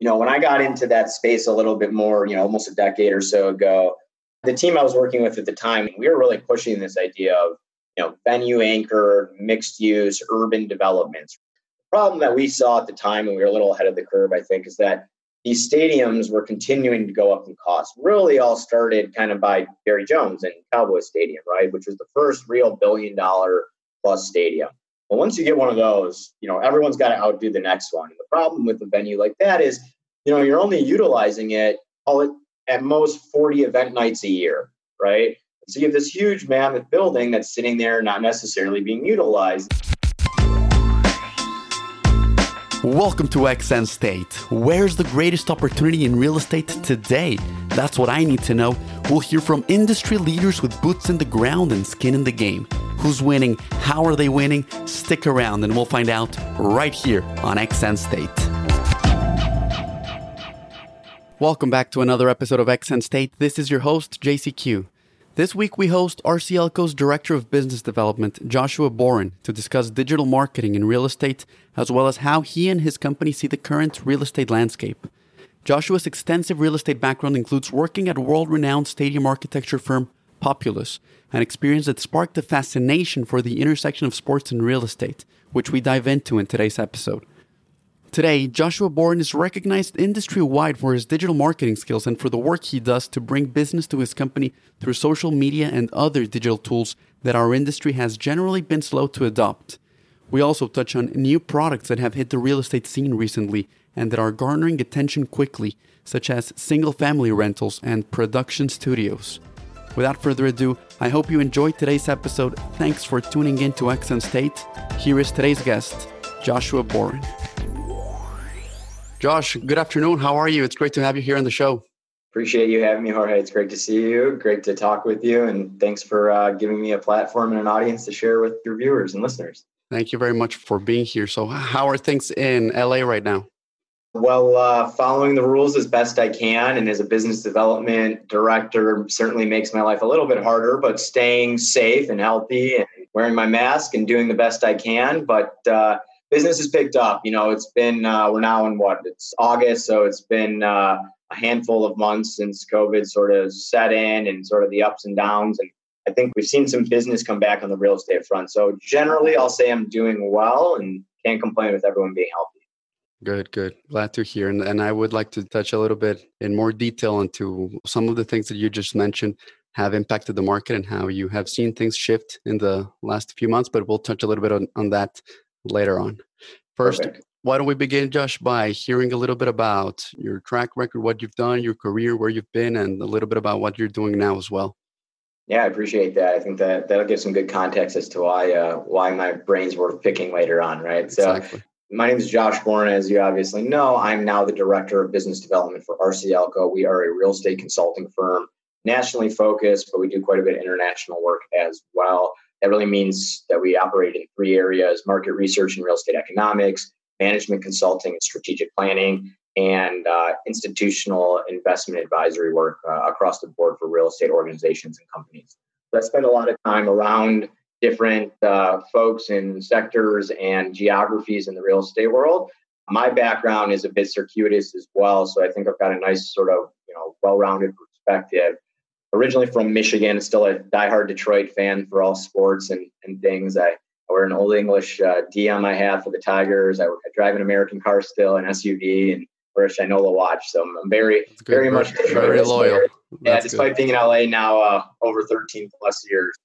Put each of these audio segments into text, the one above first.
You know, when I got into that space a little bit more, you know, almost a decade or so ago, the team I was working with at the time, we were really pushing this idea of, you know, venue anchored, mixed use, urban developments. The problem that we saw at the time, and we were a little ahead of the curve, I think, is that these stadiums were continuing to go up in cost. Really, all started kind of by Jerry Jones and Cowboy Stadium, right, which was the first real billion dollar plus stadium. Well, once you get one of those, you know everyone's got to outdo the next one. And the problem with a venue like that is, you know, you're only utilizing it, call it at most 40 event nights a year, right? So you have this huge mammoth building that's sitting there, not necessarily being utilized. Welcome to XN State. Where's the greatest opportunity in real estate today? That's what I need to know. We'll hear from industry leaders with boots in the ground and skin in the game. Who's winning? How are they winning? Stick around and we'll find out right here on XN State. Welcome back to another episode of XN State. This is your host, JCQ. This week, we host RCLCO's Director of Business Development, Joshua Boren, to discuss digital marketing in real estate, as well as how he and his company see the current real estate landscape. Joshua's extensive real estate background includes working at world renowned stadium architecture firm Populous, an experience that sparked a fascination for the intersection of sports and real estate, which we dive into in today's episode. Today, Joshua Boren is recognized industry wide for his digital marketing skills and for the work he does to bring business to his company through social media and other digital tools that our industry has generally been slow to adopt. We also touch on new products that have hit the real estate scene recently and that are garnering attention quickly, such as single family rentals and production studios. Without further ado, I hope you enjoyed today's episode. Thanks for tuning in to XN State. Here is today's guest, Joshua Boren. Josh, good afternoon. How are you? It's great to have you here on the show. Appreciate you having me, Jorge. It's great to see you. Great to talk with you. And thanks for uh, giving me a platform and an audience to share with your viewers and listeners. Thank you very much for being here. So, how are things in LA right now? Well, uh, following the rules as best I can, and as a business development director, certainly makes my life a little bit harder, but staying safe and healthy and wearing my mask and doing the best I can. But uh, business has picked up. You know, it's been uh, we're now in what it's August, so it's been uh, a handful of months since COVID sort of set in and sort of the ups and downs. And I think we've seen some business come back on the real estate front. So generally, I'll say I'm doing well and can't complain with everyone being healthy. Good, good. Glad to hear. And, and I would like to touch a little bit in more detail into some of the things that you just mentioned have impacted the market and how you have seen things shift in the last few months. But we'll touch a little bit on, on that later on. First, Perfect. why don't we begin, Josh, by hearing a little bit about your track record, what you've done, your career, where you've been, and a little bit about what you're doing now as well. Yeah, I appreciate that. I think that that'll give some good context as to why uh, why my brains were picking later on, right? Exactly. So, my name is Josh Boren, as you obviously know. I'm now the director of business development for RCLCO. We are a real estate consulting firm, nationally focused, but we do quite a bit of international work as well. That really means that we operate in three areas market research and real estate economics, management consulting and strategic planning, and uh, institutional investment advisory work uh, across the board for real estate organizations and companies. So I spend a lot of time around different uh, folks in sectors and geographies in the real estate world. My background is a bit circuitous as well, so I think I've got a nice sort of you know well-rounded perspective originally from Michigan, still a diehard Detroit fan for all sports and, and things. I, I wear an old English uh, D on my hat for the Tigers. I, I, drive an American car still, an SUV, and wear a Shinola watch. So I'm, very, very much Detroit very loyal. yeah, despite good. being in LA now uh, over 13 plus years.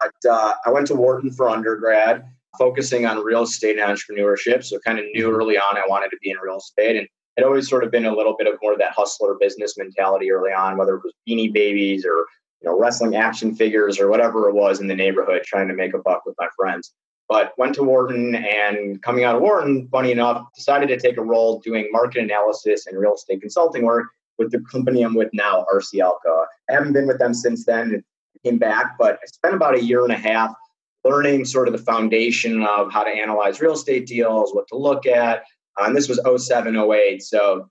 But uh, I went to Wharton for undergrad, focusing on real estate and entrepreneurship. So kind of knew mm-hmm. early on I wanted to be in real estate. And it always sort of been a little bit of more of that hustler business mentality early on, whether it was beanie babies or you know wrestling action figures or whatever it was in the neighborhood, trying to make a buck with my friends. But went to Wharton and coming out of Wharton, funny enough, decided to take a role doing market analysis and real estate consulting work with the company I'm with now, RCLCO. I haven't been with them since then. Came back, but I spent about a year and a half learning sort of the foundation of how to analyze real estate deals, what to look at, uh, and this was 07, 08. So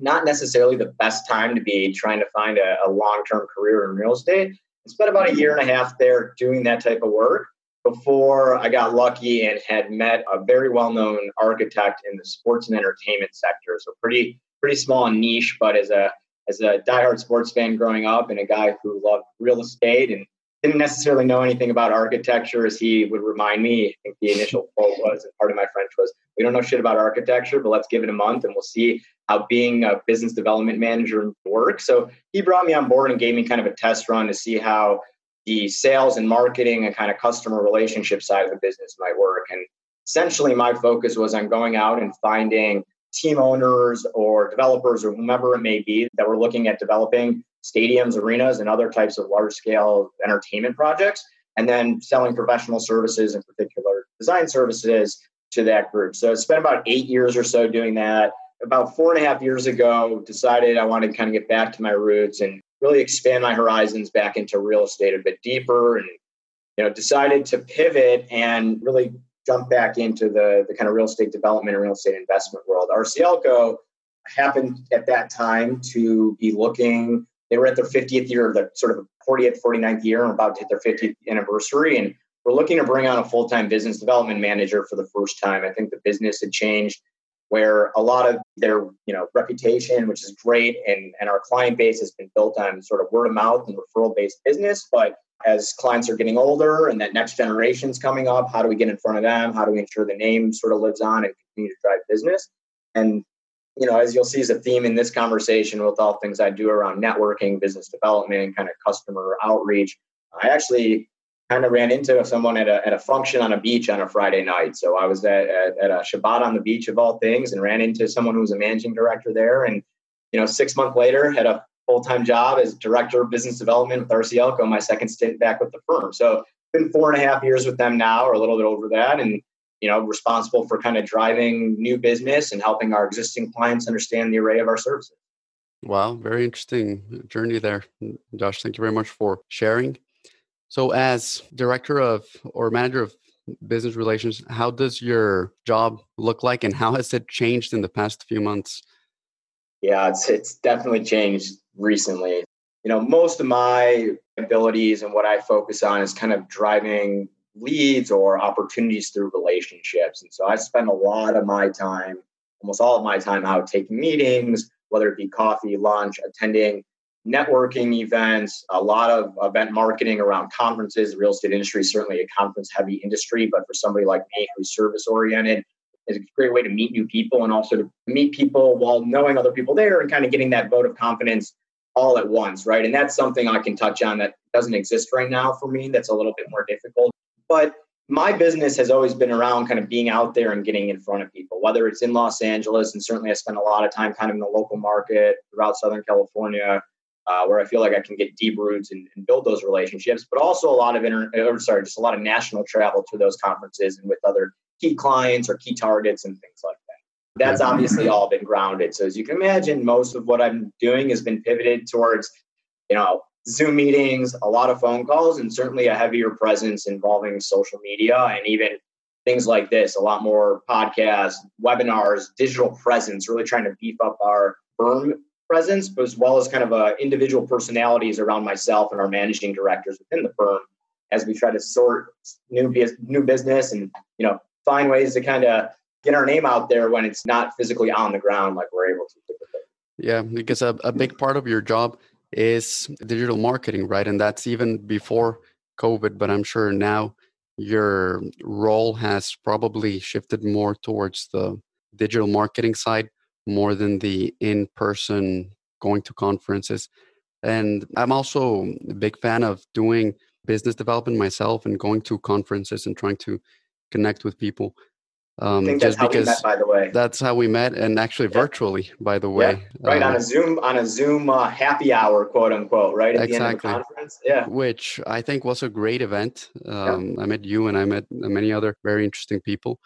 not necessarily the best time to be trying to find a, a long-term career in real estate. I spent about a year and a half there doing that type of work before I got lucky and had met a very well-known architect in the sports and entertainment sector. So pretty pretty small niche, but as a as a diehard sports fan growing up and a guy who loved real estate and didn't necessarily know anything about architecture as he would remind me. I think the initial quote was, and part of my French was, we don't know shit about architecture, but let's give it a month and we'll see how being a business development manager works. So he brought me on board and gave me kind of a test run to see how the sales and marketing and kind of customer relationship side of the business might work. And essentially my focus was on going out and finding team owners or developers or whomever it may be that were looking at developing stadiums, arenas, and other types of large scale entertainment projects, and then selling professional services, in particular design services, to that group. So I spent about eight years or so doing that. About four and a half years ago, decided I wanted to kind of get back to my roots and really expand my horizons back into real estate a bit deeper and you know decided to pivot and really jump back into the, the kind of real estate development and real estate investment world. RCLCO happened at that time to be looking, they were at their 50th year, the sort of 40th, 49th year, and about to hit their 50th anniversary. And we're looking to bring on a full time business development manager for the first time. I think the business had changed where a lot of their you know reputation which is great and, and our client base has been built on sort of word of mouth and referral based business but as clients are getting older and that next generation is coming up, how do we get in front of them? How do we ensure the name sort of lives on and continue to drive business? And you know, as you'll see as a theme in this conversation with all things I do around networking, business development, kind of customer outreach, I actually kind of ran into someone at a, at a function on a beach on a Friday night. So I was at, at, at a Shabbat on the beach of all things and ran into someone who was a managing director there. And, you know, six months later had a full time job as director of business development with RCLCO, my second stint back with the firm. So been four and a half years with them now, or a little bit over that, and you know responsible for kind of driving new business and helping our existing clients understand the array of our services. Wow, very interesting journey there, Josh. Thank you very much for sharing. So, as director of or manager of business relations, how does your job look like, and how has it changed in the past few months? Yeah, it's it's definitely changed recently. You know, most of my abilities and what I focus on is kind of driving leads or opportunities through relationships. And so I spend a lot of my time, almost all of my time out taking meetings, whether it be coffee, lunch, attending networking events, a lot of event marketing around conferences. The real estate industry is certainly a conference heavy industry, but for somebody like me who's service oriented, it's a great way to meet new people and also to meet people while knowing other people there and kind of getting that vote of confidence all at once, right? And that's something I can touch on that doesn't exist right now for me. That's a little bit more difficult. But my business has always been around kind of being out there and getting in front of people, whether it's in Los Angeles, and certainly I spend a lot of time kind of in the local market throughout Southern California, uh, where I feel like I can get deep roots and, and, build those relationships, but also a lot of inter- or sorry, just a lot of national travel to those conferences and with other key clients or key targets and things like that that's obviously all been grounded. So as you can imagine, most of what I'm doing has been pivoted towards, you know, Zoom meetings, a lot of phone calls, and certainly a heavier presence involving social media and even things like this, a lot more podcasts, webinars, digital presence, really trying to beef up our firm presence, but as well as kind of uh, individual personalities around myself and our managing directors within the firm as we try to sort new, new business and, you know, find ways to kind of get our name out there when it's not physically on the ground like we're able to. Yeah, because a, a big part of your job is digital marketing, right? And that's even before COVID, but I'm sure now your role has probably shifted more towards the digital marketing side more than the in person going to conferences. And I'm also a big fan of doing business development myself and going to conferences and trying to connect with people. Um, just because met, by the way, that's how we met, and actually yeah. virtually, by the way, yeah. right uh, on a Zoom on a Zoom uh, happy hour, quote unquote, right at exactly. the end of the conference. Yeah, which I think was a great event. Um, yeah. I met you, and I met many other very interesting people.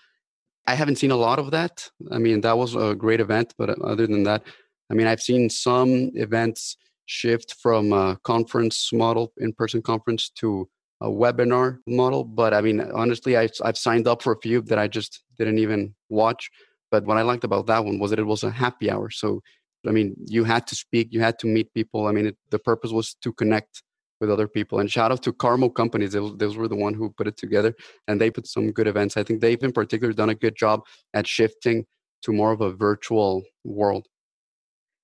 I haven't seen a lot of that. I mean, that was a great event, but other than that, I mean, I've seen some events shift from a conference model, in-person conference, to a webinar model. But I mean, honestly, I, I've signed up for a few that I just didn't even watch. But what I liked about that one was that it was a happy hour. So, I mean, you had to speak, you had to meet people. I mean, it, the purpose was to connect with other people. And shout out to Carmo Companies. They, those were the one who put it together, and they put some good events. I think they've in particular done a good job at shifting to more of a virtual world.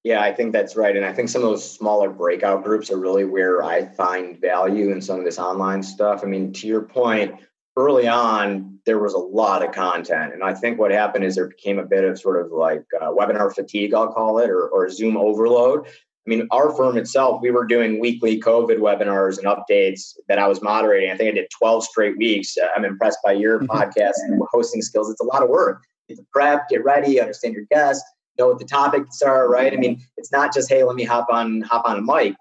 Yeah, I think that's right. And I think some of those smaller breakout groups are really where I find value in some of this online stuff. I mean, to your point, early on, there was a lot of content. And I think what happened is there became a bit of sort of like uh, webinar fatigue, I'll call it, or, or Zoom overload. I mean, our firm itself, we were doing weekly COVID webinars and updates that I was moderating. I think I did 12 straight weeks. I'm impressed by your mm-hmm. podcast and hosting skills. It's a lot of work. Get to prep, get ready, understand your guests, know what the topics are, right? I mean, it's not just hey, let me hop on hop on a mic.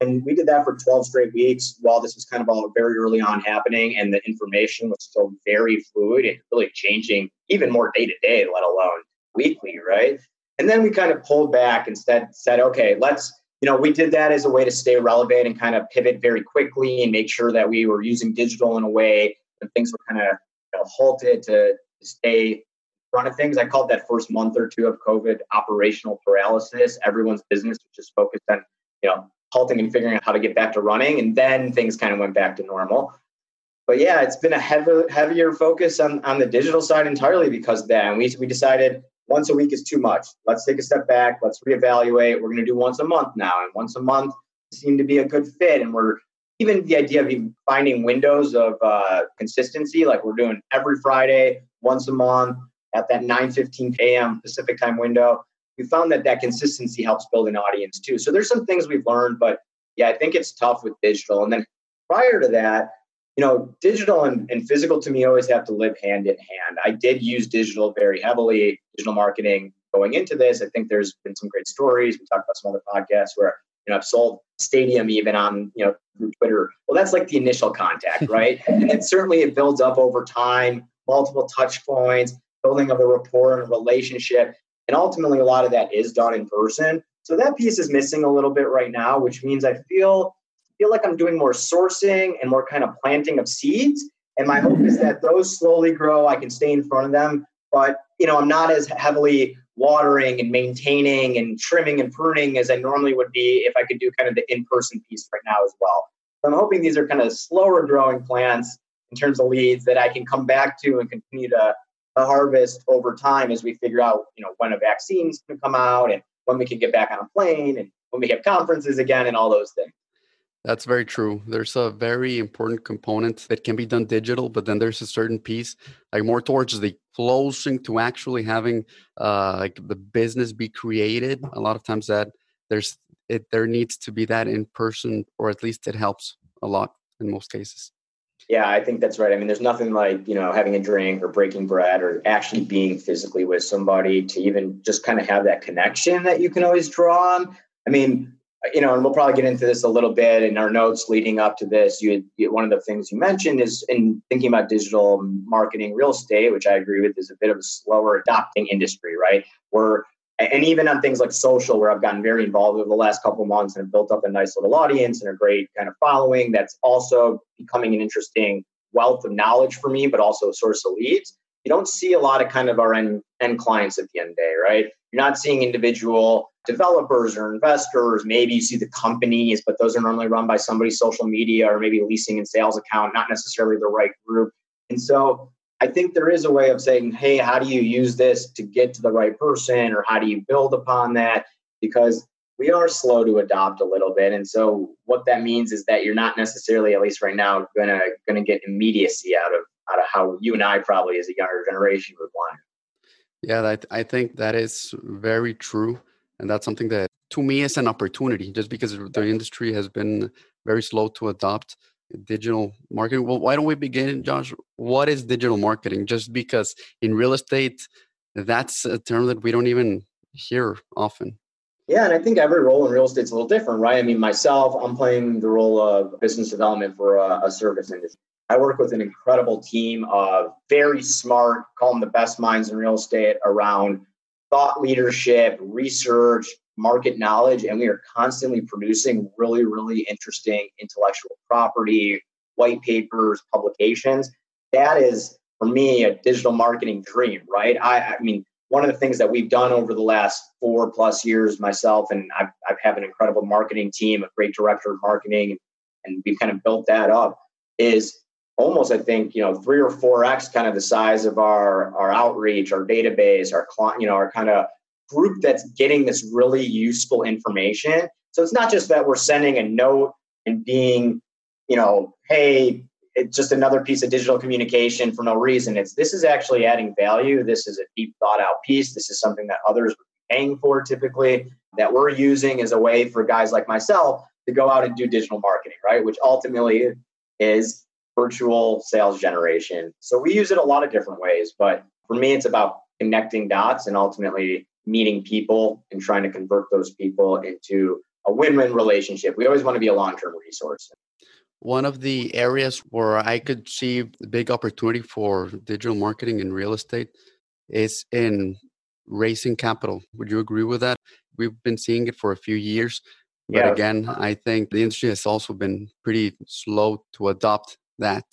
And we did that for 12 straight weeks while this was kind of all very early on happening and the information was still very fluid and really changing even more day to day, let alone weekly, right? And then we kind of pulled back instead said, okay, let's, you know, we did that as a way to stay relevant and kind of pivot very quickly and make sure that we were using digital in a way and things were kind of you know, halted to stay front of things. I called that first month or two of COVID operational paralysis. Everyone's business was just focused on, you know, halting and figuring out how to get back to running. And then things kind of went back to normal. But yeah, it's been a heavy, heavier focus on, on the digital side entirely because of then we, we decided once a week is too much. Let's take a step back. Let's reevaluate. We're going to do once a month now. And once a month seemed to be a good fit. And we're even the idea of even finding windows of uh, consistency, like we're doing every Friday, once a month, at that 9:15 a.m. Pacific time window. We found that that consistency helps build an audience too. So there's some things we've learned, but yeah, I think it's tough with digital. And then prior to that, you know, digital and, and physical to me always have to live hand in hand. I did use digital very heavily, digital marketing going into this. I think there's been some great stories. We talked about some other podcasts where you know I've sold stadium even on you know through Twitter. Well, that's like the initial contact, right? and then certainly it builds up over time, multiple touch points building of a rapport and a relationship. And ultimately, a lot of that is done in person. So that piece is missing a little bit right now, which means I feel feel like I'm doing more sourcing and more kind of planting of seeds. And my hope is that those slowly grow. I can stay in front of them, but you know, I'm not as heavily watering and maintaining and trimming and pruning as I normally would be if I could do kind of the in-person piece right now as well. So I'm hoping these are kind of slower growing plants in terms of leads that I can come back to and continue to the harvest over time as we figure out, you know, when a vaccine's going to come out and when we can get back on a plane and when we have conferences again and all those things. That's very true. There's a very important component that can be done digital, but then there's a certain piece, like more towards the closing to actually having uh, like the business be created. A lot of times that there's it there needs to be that in person, or at least it helps a lot in most cases. Yeah, I think that's right. I mean, there's nothing like, you know, having a drink or breaking bread or actually being physically with somebody to even just kind of have that connection that you can always draw on. I mean, you know, and we'll probably get into this a little bit in our notes leading up to this. You, you one of the things you mentioned is in thinking about digital marketing, real estate, which I agree with is a bit of a slower adopting industry, right? We're and even on things like social where i've gotten very involved over the last couple months and have built up a nice little audience and a great kind of following that's also becoming an interesting wealth of knowledge for me but also a source of leads. You don't see a lot of kind of our end, end clients at the end of the day right? You're not seeing individual developers or investors. Maybe you see the companies but those are normally run by somebody's social media or maybe leasing and sales account not necessarily the right group. And so I think there is a way of saying, hey, how do you use this to get to the right person or how do you build upon that? Because we are slow to adopt a little bit. And so what that means is that you're not necessarily, at least right now, gonna gonna get immediacy out of out of how you and I probably as a younger generation would want. Yeah, that, I think that is very true. And that's something that to me is an opportunity just because the industry has been very slow to adopt digital marketing? Well why don't we begin josh? What is digital marketing? Just because in real estate that's a term that we don't even hear often. Yeah and i think every role in real estate is a little different right? I mean myself i'm playing the role of business development for a, a service industry. I work with an incredible team of very smart call them the best minds in real estate around thought leadership research market knowledge and we are constantly producing really really interesting intellectual property white papers publications. That is for me a digital marketing dream right? I, I mean one of the things that we've done over the last four plus years myself and i've, I've have an incredible marketing team a great director of marketing and we've kind of built that up is almost i think you know three or four x kind of the size of our our outreach our database our client you know our kind of group that's getting this really useful information. So it's not just that we're sending a note and being, you know, hey, it's just another piece of digital communication for no reason. It's this is actually adding value. This is a deep thought out piece. This is something that others would be paying for typically that we're using as a way for guys like myself to go out and do digital marketing, right? Which ultimately is virtual sales generation. So we use it a lot of different ways, but for me, it's about connecting dots and ultimately meeting people and trying to convert those people into a win-win relationship. We always want to be a long-term resource. One of the areas where I could see big opportunity for digital marketing in real estate is in raising capital. Would you agree with that? We've been seeing it for a few years. But yeah. again, I think the industry has also been pretty slow to adopt that.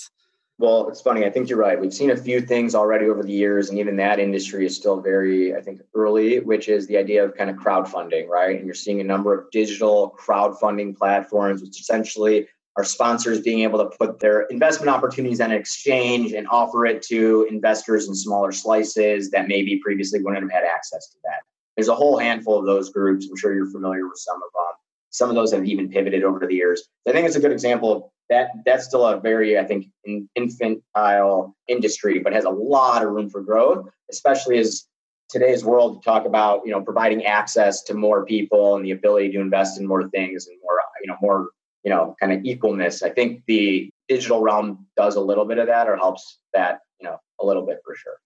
Well, it's funny. I think you're right. We've seen a few things already over the years, and even that industry is still very, I think, early, which is the idea of kind of crowdfunding, right? And you're seeing a number of digital crowdfunding platforms, which essentially are sponsors being able to put their investment opportunities on an exchange and offer it to investors in smaller slices that maybe previously wouldn't have had access to that. There's a whole handful of those groups. I'm sure you're familiar with some of them. Some of those have even pivoted over the years. I think it's a good example of that that's still a very, I think, infantile industry, but has a lot of room for growth, especially as today's world talk about you know providing access to more people and the ability to invest in more things and more you know more you know kind of equalness. I think the digital realm does a little bit of that or helps that you know a little bit for sure.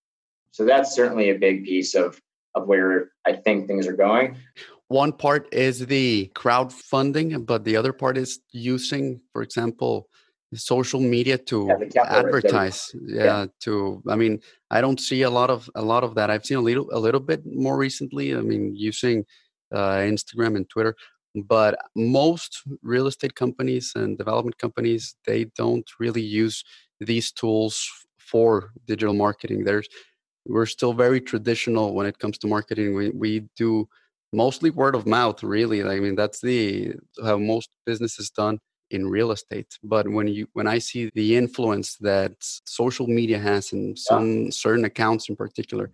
So that's certainly a big piece of of where I think things are going one part is the crowdfunding, but the other part is using, for example, social media to yeah, advertise. Yeah, yeah, to I mean, I don't see a lot of a lot of that. I've seen a little a little bit more recently. I mean, using uh, Instagram and Twitter, but most real estate companies and development companies they don't really use these tools for digital marketing. There's we're still very traditional when it comes to marketing. We we do mostly word of mouth really. I mean that's the how most business is done in real estate. But when you when i see the influence that social media has in some yeah. certain accounts in particular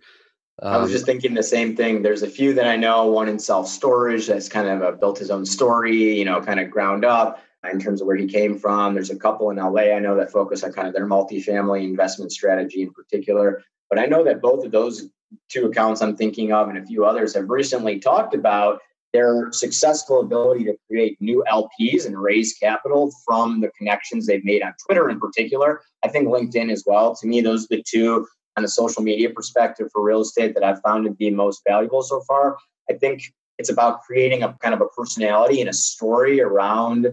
um, i was just um thinking the same thing. There's a few that i know one in self storage that's kind of a, built his own story you know kind of ground up in terms of where he came from. There's a couple in la i know that focus on kind of their multifamily investment strategy in particular. But i know that both of those two accounts I'm thinking of and a few others have recently talked about their successful ability to create new LPs and raise capital from the connections they've made on Twitter in particular. I think LinkedIn as well. To me, those are the two on a social media perspective for real estate that I've found to be most valuable so far. I think it's about creating a kind of a personality and a story around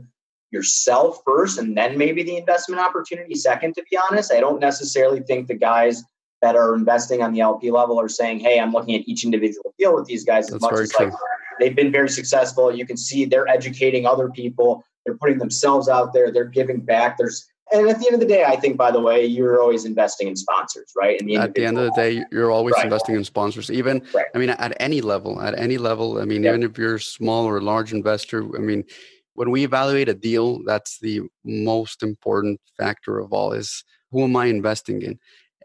yourself first and then maybe the investment opportunity second to be honest i don't necessarily think the guys that are investing on the LP level are saying, "Hey, I'm looking at each individual deal with these guys as That's much as true. like they've been very successful. You can see they're educating other people. They're putting themselves out there. They're giving back. There's and at the end of the day, I think, by the way, you're always investing in sponsors, right? The at the end of the day, you're always right. investing in sponsors. Even, right. I mean, at any level, at any level. I mean, yep. even if you're a small or a large investor, I mean, when we evaluate a deal, that's the most important factor of all: is who am I investing in?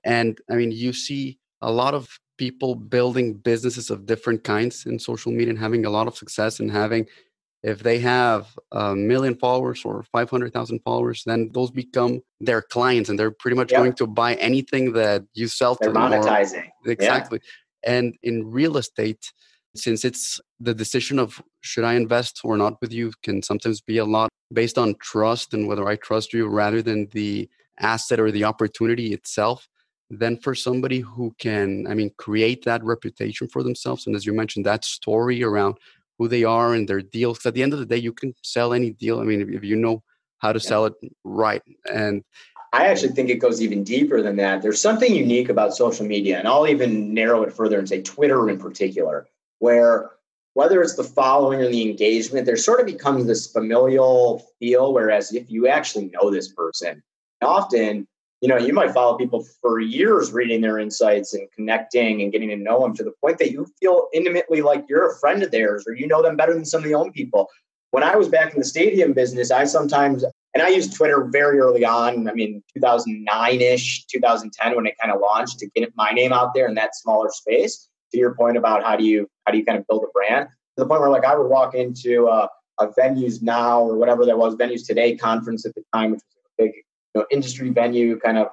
And I mean, you see a lot of people building businesses of different kinds in social media and having a lot of success and having if they have a million followers or 500,000 followers, then those become their clients and they're pretty much yep. going to buy anything that you sell they're to them. Monetizing. Or, exactly. Yeah. And in real estate, since it's the decision of should I invest or not with you can sometimes be a lot based on trust and whether I trust you rather than the asset or the opportunity itself then for somebody who can i mean create that reputation for themselves and as you mentioned that story around who they are and their deals at the end of the day you can sell any deal i mean if, if you know how to sell it right and i actually think it goes even deeper than that. There's something unique about social media and i'll even narrow it further and say twitter in particular where whether it's the following or the engagement there sort of becomes this familial feel whereas if you actually know this person often you know, you might follow people for years reading their insights and connecting and getting to know them to the point that you feel intimately like you're a friend of theirs or you know them better than some of the own people. When I was back in the stadium business, I sometimes, and I used Twitter very early on. I mean, 2009 ish, 2010, when it kind of launched to get my name out there in that smaller space. to your point about how do you how do you kind of build a brand to the point where like I would walk into a, a venues now or whatever that was venues today conference at the time, which was a big know industry venue kind of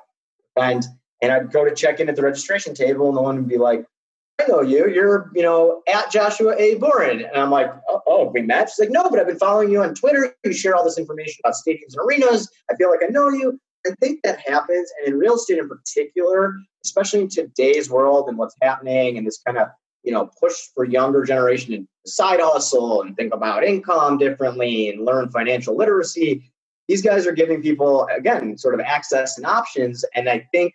event, and I'd go to check in at the registration table, and the one would be like, I know you. You're, you know, at Joshua A. Boren. And I'm like, oh, oh, we met? She's like, no, but I've been following you on Twitter. You share all this information about stadiums and arenas. I feel like I know you. I think that happens. And in real estate in particular, especially in today's world and what's happening and this kind of, you know, push for younger generation to side hustle and think about income differently and learn financial literacy. These guys are giving people, again, sort of access and options. And I think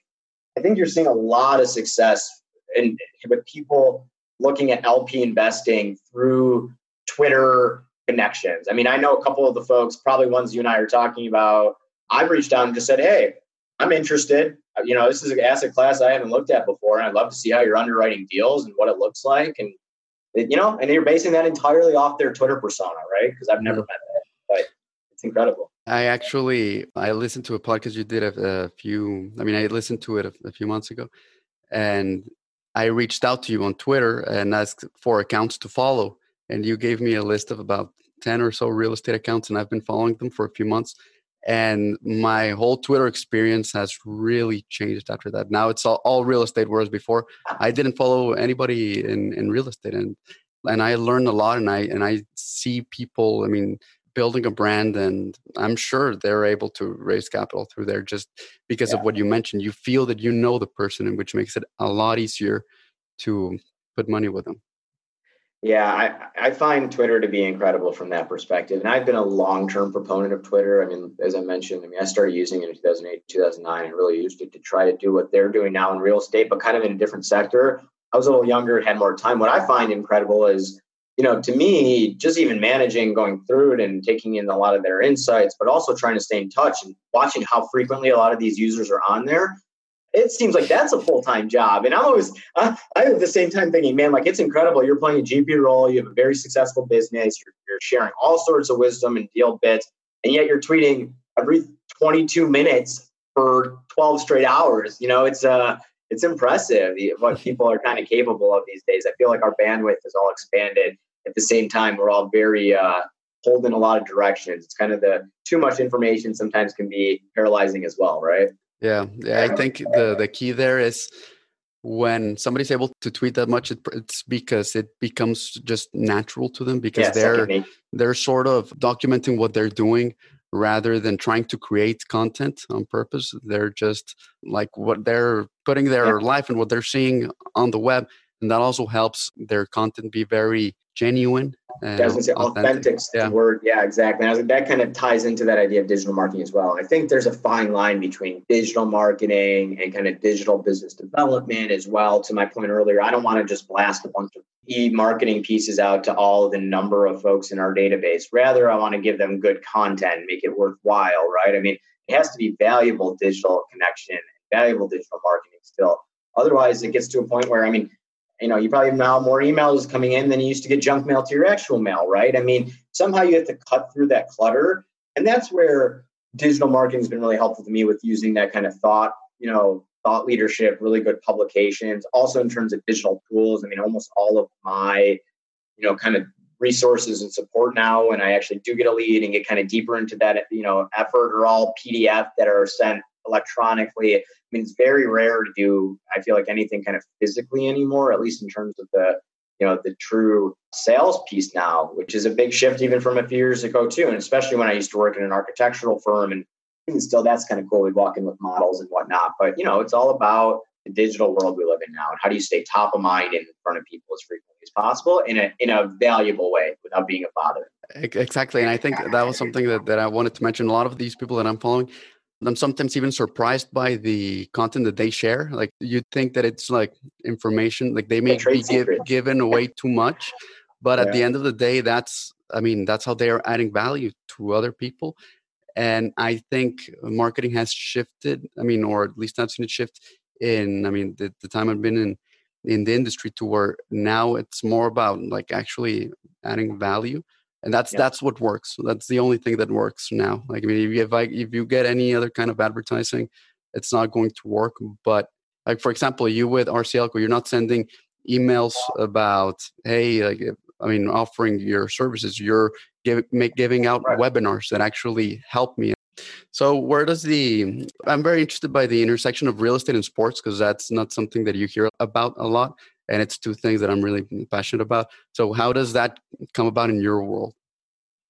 I think you're seeing a lot of success and with people looking at LP investing through Twitter connections. I mean, I know a couple of the folks, probably ones you and I are talking about. I've reached out and just said, "Hey, I'm interested. You know, this is an asset class I haven't looked at before, and I'd love to see how you're underwriting deals and what it looks like." And you know, and you're basing that entirely off their Twitter persona, right? Because I've never mm-hmm. met that, but it's incredible. I actually I listened to a podcast you did a, a few. I mean, I listened to it a, a few months ago, and I reached out to you on Twitter and asked for accounts to follow, and you gave me a list of about 10 or so real estate accounts, and I've been following them for a few months. And my whole Twitter experience has really changed after that. Now it's all, all real estate, whereas before I didn't follow anybody in, in real estate. And and I learned a lot and I and I see people, I mean, building a brand and i'm sure they're able to raise capital through there just because yeah. of what you mentioned. You feel that you know the person and which makes it a lot easier to put money with them yeah I, I find twitter to be incredible from that perspective and i've been a long-term proponent of twitter. I mean as i mentioned i mean i started using it in 2008 2009 and really used it to try to do what they're doing now in real estate but kind of in a different sector. I was a little younger had more time. What i find incredible is you know, to me, just even managing, going through it and taking in a lot of their insights, but also trying to stay in touch and watching how frequently a lot of these users are on there, it seems like that's a full time job. And I'm always, I, I at the same time thinking, man, like it's incredible. You're playing a GP role, you have a very successful business, you're, you're sharing all sorts of wisdom and deal bits, and yet you're tweeting every 22 minutes for 12 straight hours. You know, it's, uh, it's impressive what people are kind of capable of these days. I feel like our bandwidth has all expanded at the same time, we're all very uh, pulled in a lot of directions. It's kind of the too much information sometimes can be paralyzing as well, right? Yeah, yeah. I think the the key there is when somebody's able to tweet that much, it's because it becomes just natural to them because yeah, they're they're sort of documenting what they're doing rather than trying to create content on purpose. They're just like what they're putting their life and what they're seeing on the web and that also helps their content be very genuine. And Doesn't say authentic, yeah. word. Yeah, exactly. And that kind of ties into that idea of digital marketing as well. I think there's a fine line between digital marketing and kind of digital business development as well. To my point earlier, I don't want to just blast a bunch of e-marketing pieces out to all the number of folks in our database. Rather, I want to give them good content, make it worthwhile, right? I mean, it has to be valuable digital connection, valuable digital marketing still. Otherwise, it gets to a point where, I mean, you know, you probably have now more emails coming in than you used to get junk mail to your actual mail, right? I mean, somehow you have to cut through that clutter. And that's where digital marketing has been really helpful to me with using that kind of thought, you know, thought leadership, really good publications. Also in terms of digital tools, I mean, almost all of my, you know, kind of resources and support now when I actually do get a lead and get kind of deeper into that, you know, effort are all PDF that are sent electronically. I mean, it's very rare to do, I feel like anything kind of physically anymore, at least in terms of the, you know, the true sales piece now, which is a big shift even from a few years ago too. And especially when I used to work in an architectural firm and even still that's kind of cool. We walk in with models and whatnot, but you know, it's all about the digital world we live in now and how do you stay top of mind in front of people as frequently as possible in a in a valuable way without being a bother exactly and i think that was something that, that i wanted to mention a lot of these people that i'm following I'm sometimes even surprised by the content that they share. Like you'd think that it's like information, like they may be give, given away too much, but yeah. at the end of the day, that's I mean that's how they are adding value to other people. And I think marketing has shifted. I mean, or at least I've seen it shift in. I mean, the, the time I've been in in the industry to where now it's more about like actually adding value and that's yeah. that's what works that's the only thing that works now like i mean if you, if, I, if you get any other kind of advertising it's not going to work but like for example you with rcl you're not sending emails about, hey, like, eh, I mean, offering your services. You're give, make, giving out right. webinars that actually help me. So, where does the I'm very interested by the intersection of real estate and sports because that's not something that you hear about a lot, and it's two things that I'm really passionate about. So, how does that come about in your world?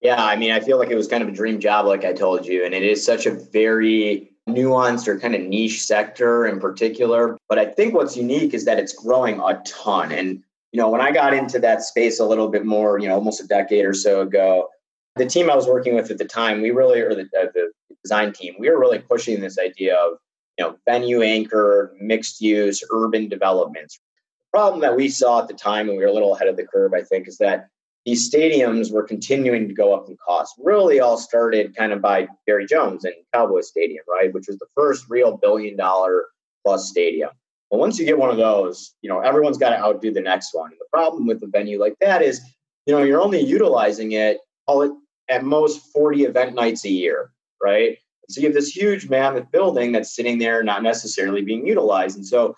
Yeah, I mean, I feel like it was kind of a dream job, like I told you, and it is such a very nuanced or kind of niche sector in particular. But I think what's unique is that it's growing a ton. And, you know, when I got into that space a little bit more, you know, almost a decade or so ago, the team I was working with at the time, we really, or the, uh, the design team, we were really pushing this idea of, you know, venue anchored, mixed use, urban developments. The problem that we saw at the time, and we were a little ahead of the curve, I think, is that these stadiums were continuing to go up in cost. Really, all started kind of by Jerry Jones and Cowboy Stadium, right, which was the first real billion dollar plus stadium. But once you get one of those, you know everyone's got to outdo the next one. And the problem with a venue like that is, you know, you're only utilizing it, call it at most 40 event nights a year, right? So you have this huge mammoth building that's sitting there, not necessarily being utilized. And so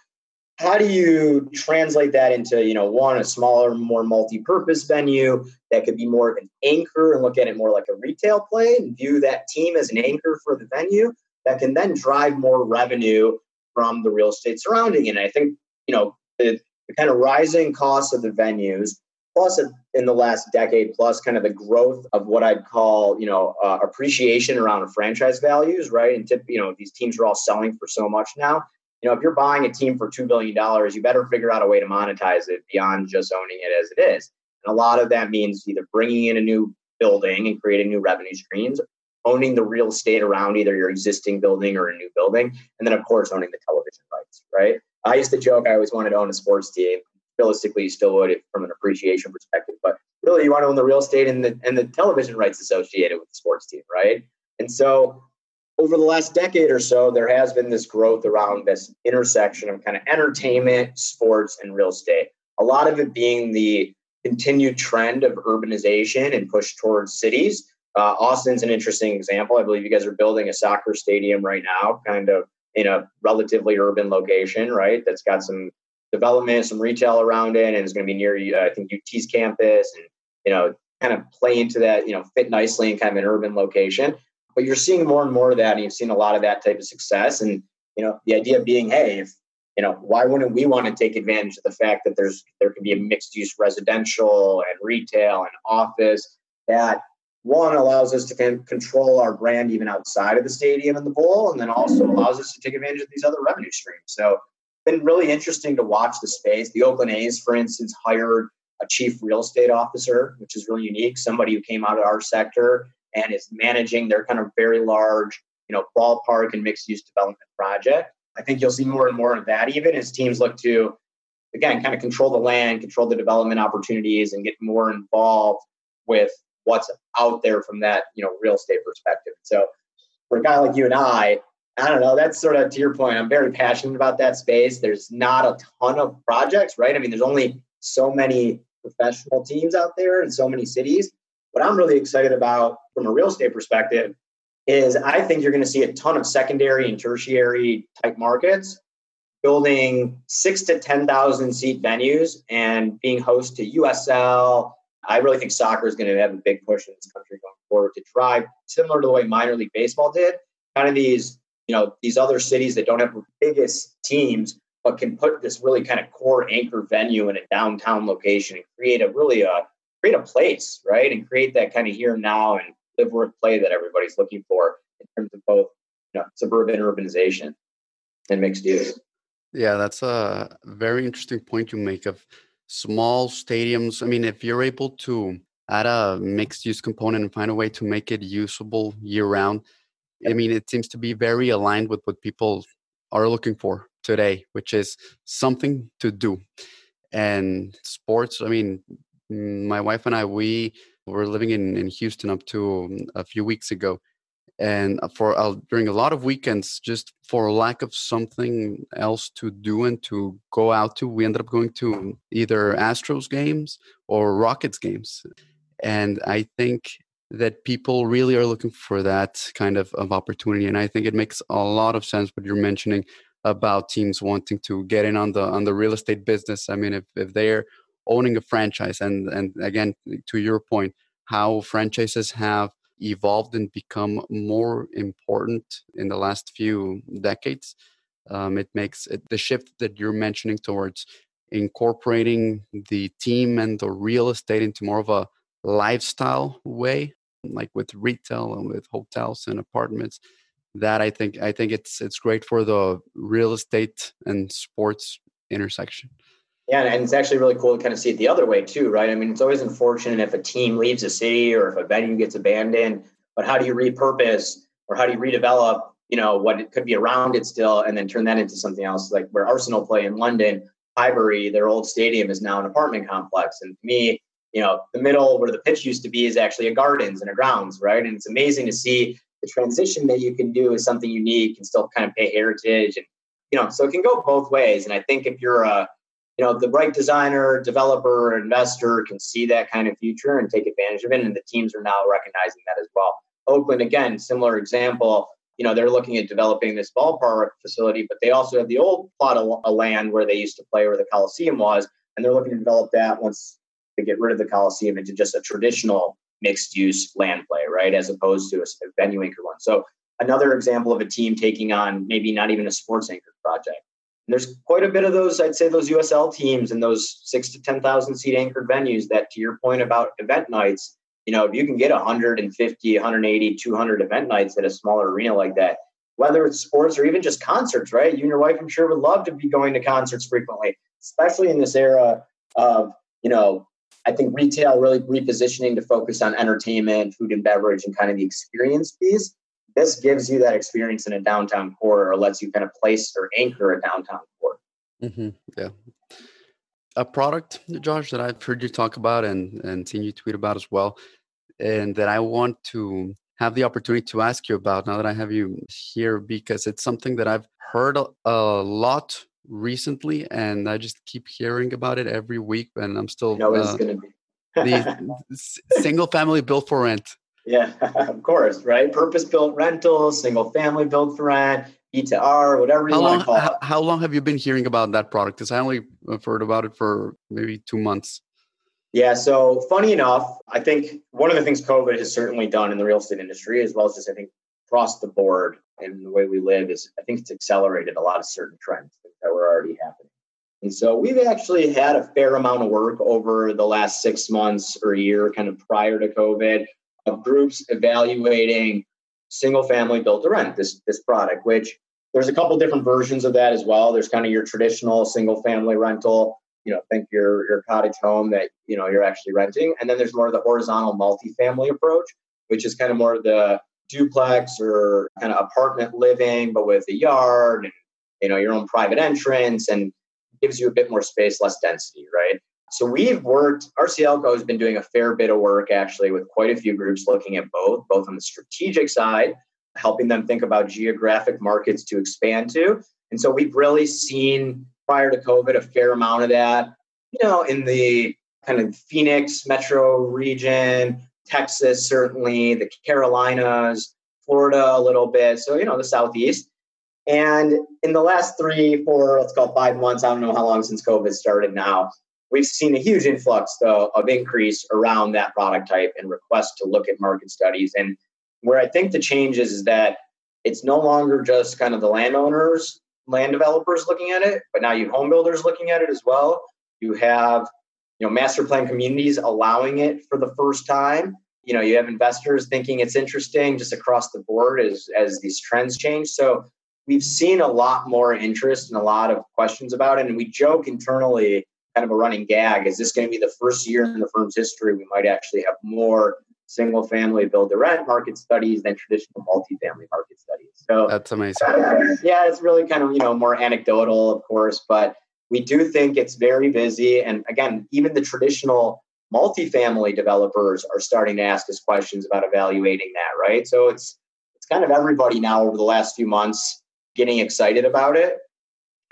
how do you translate that into you know one a smaller more multi-purpose venue that could be more of an anchor and look at it more like a retail play and view that team as an anchor for the venue that can then drive more revenue from the real estate surrounding it and i think you know the, the kind of rising costs of the venues plus in the last decade plus kind of the growth of what i'd call you know uh, appreciation around franchise values right and tip, you know these teams are all selling for so much now you know, if you're buying a team for $2 billion, you better figure out a way to monetize it beyond just owning it as it is. And a lot of that means either bringing in a new building and creating new revenue streams, owning the real estate around either your existing building or a new building, and then, of course, owning the television rights, right? I used to joke I always wanted to own a sports team. Realistically, you still would from an appreciation perspective, but really, you want to own the real estate and the, and the television rights associated with the sports team, right? And so over the last decade or so, there has been this growth around this intersection of kind of entertainment, sports, and real estate. A lot of it being the continued trend of urbanization and push towards cities. Uh, Austin's an interesting example. I believe you guys are building a soccer stadium right now, kind of in a relatively urban location, right? That's got some development, some retail around it, and it's going to be near, uh, I think, UT's campus, and you know, kind of play into that, you know, fit nicely in kind of an urban location. But you're seeing more and more of that, and you've seen a lot of that type of success. And you know, the idea being, hey, if you know, why wouldn't we want to take advantage of the fact that there's there can be a mixed use residential and retail and office that one allows us to control our brand even outside of the stadium and the bowl, and then also allows us to take advantage of these other revenue streams. So, been really interesting to watch the space. The Oakland A's, for instance, hired a chief real estate officer, which is really unique. Somebody who came out of our sector and is managing their kind of very large, you know, ballpark and mixed use development project. I think you'll see more and more of that even as teams look to, again, kind of control the land, control the development opportunities, and get more involved with what's out there from that, you know, real estate perspective. So for a guy like you and I, I don't know, that's sort of to your point. I'm very passionate about that space. There's not a ton of projects, right? I mean, there's only so many professional teams out there in so many cities. What I'm really excited about from a real estate perspective is I think you're going to see a ton of secondary and tertiary type markets building six to 10,000 seat venues and being host to USL. I really think soccer is going to have a big push in this country going forward to try, similar to the way minor league baseball did, kind of these, you know, these other cities that don't have the biggest teams, but can put this really kind of core anchor venue in a downtown location and create a really a uh, create a place, right? And create that kind of here and now and live work play that everybody's looking for in terms of both you know, suburban urbanization and mixed use. Yeah, that's a very interesting point you make of small stadiums. I mean, if you're able to add a mixed use component and find a way to make it usable year round, I mean, it seems to be very aligned with what people are looking for today, which is something to do. And sports, I mean, my wife and I, we were living in, in Houston up to um, a few weeks ago. And uh, for uh, during a lot of weekends, just for lack of something else to do and to go out to, we ended up going to either Astros games or Rockets games. And I think that people really are looking for that kind of, of opportunity. And I think it makes a lot of sense what you're mentioning about teams wanting to get in on the on the real estate business. I mean, if if they're owning a franchise, and and again to your point, how franchises have evolved and become more important in the last few decades. Um, it makes it, the shift that you're mentioning towards incorporating the team and the real estate into more of a lifestyle way, like with retail and with hotels and apartments. That I think I think it's it's great for the real estate and sports intersection. Yeah, and it's actually really cool to kind of see it the other way too, right? I mean, it's always unfortunate if a team leaves a city or if a venue gets abandoned, but how do you repurpose or how do you redevelop, you know, what it could be around it still and then turn that into something else? Like where Arsenal play in London, Highbury, their old stadium is now an apartment complex. And to me, you know, the middle where the pitch used to be is actually a gardens and a grounds, right? And it's amazing to see the transition that you can do is something unique and still kind of pay heritage and you know, so it can go both ways. And I think if you're a you know the right designer developer investor can see that kind of future and take advantage of it and the teams are now recognizing that as well oakland again similar example you know they're looking at developing this ballpark facility but they also have the old plot of land where they used to play where the coliseum was and they're looking to develop that once they get rid of the coliseum into just a traditional mixed use land play right as opposed to a venue anchor one so another example of a team taking on maybe not even a sports anchor project there's quite a bit of those, I'd say, those USL teams and those six to 10,000 seat anchored venues that, to your point about event nights, you know, if you can get 150, 180, 200 event nights at a smaller arena like that, whether it's sports or even just concerts, right? You and your wife, I'm sure, would love to be going to concerts frequently, especially in this era of, you know, I think retail really repositioning to focus on entertainment, food and beverage, and kind of the experience piece this gives you that experience in a downtown core or lets you kind of place or anchor a downtown core. Mm-hmm. Yeah. A product, Josh, that I've heard you talk about and, and seen you tweet about as well, and that I want to have the opportunity to ask you about now that I have you here because it's something that I've heard a, a lot recently and I just keep hearing about it every week and I'm still you know uh, going to be the single family built for rent yeah, of course, right? Purpose built rentals, single family built for rent, B2R, whatever you how want long, to call it. How long have you been hearing about that product? Because I only heard about it for maybe two months. Yeah, so funny enough, I think one of the things COVID has certainly done in the real estate industry, as well as just I think across the board and the way we live, is I think it's accelerated a lot of certain trends that were already happening. And so we've actually had a fair amount of work over the last six months or a year, kind of prior to COVID, of groups evaluating single family built to rent this this product which there's a couple different versions of that as well there's kind of your traditional single family rental you know think your your cottage home that you know you're actually renting and then there's more of the horizontal multifamily approach which is kind of more of the duplex or kind of apartment living but with a yard and you know your own private entrance and gives you a bit more space less density right so we've worked, RCLCO has been doing a fair bit of work actually with quite a few groups looking at both, both on the strategic side, helping them think about geographic markets to expand to. And so we've really seen prior to COVID a fair amount of that, you know, in the kind of Phoenix metro region, Texas, certainly, the Carolinas, Florida, a little bit. So, you know, the Southeast. And in the last three, four, let's call five months, I don't know how long since COVID started now, we've seen a huge influx though of increase around that product type and requests to look at market studies. And where i think the change is, is that it's no longer just kind of the landowners land developers looking at it but now you have home builders looking at it as well. You have you know master plan communities allowing it for the first time. You know you have investors thinking it's interesting just across the board as as these trends change. So we've seen a lot more interest and a lot of questions about it and we joke internally kind of a running gag. Is this going to be the first year in the firm's history we might actually have more single family build to rent market studies than traditional multifamily market studies? So that's amazing. Uh, yeah, it's really kind of, you know, more anecdotal, of course, but we do think it's very busy. And again, even the traditional multifamily developers are starting to ask us questions about evaluating that, right? So it's it's kind of everybody now over the last few months getting excited about it.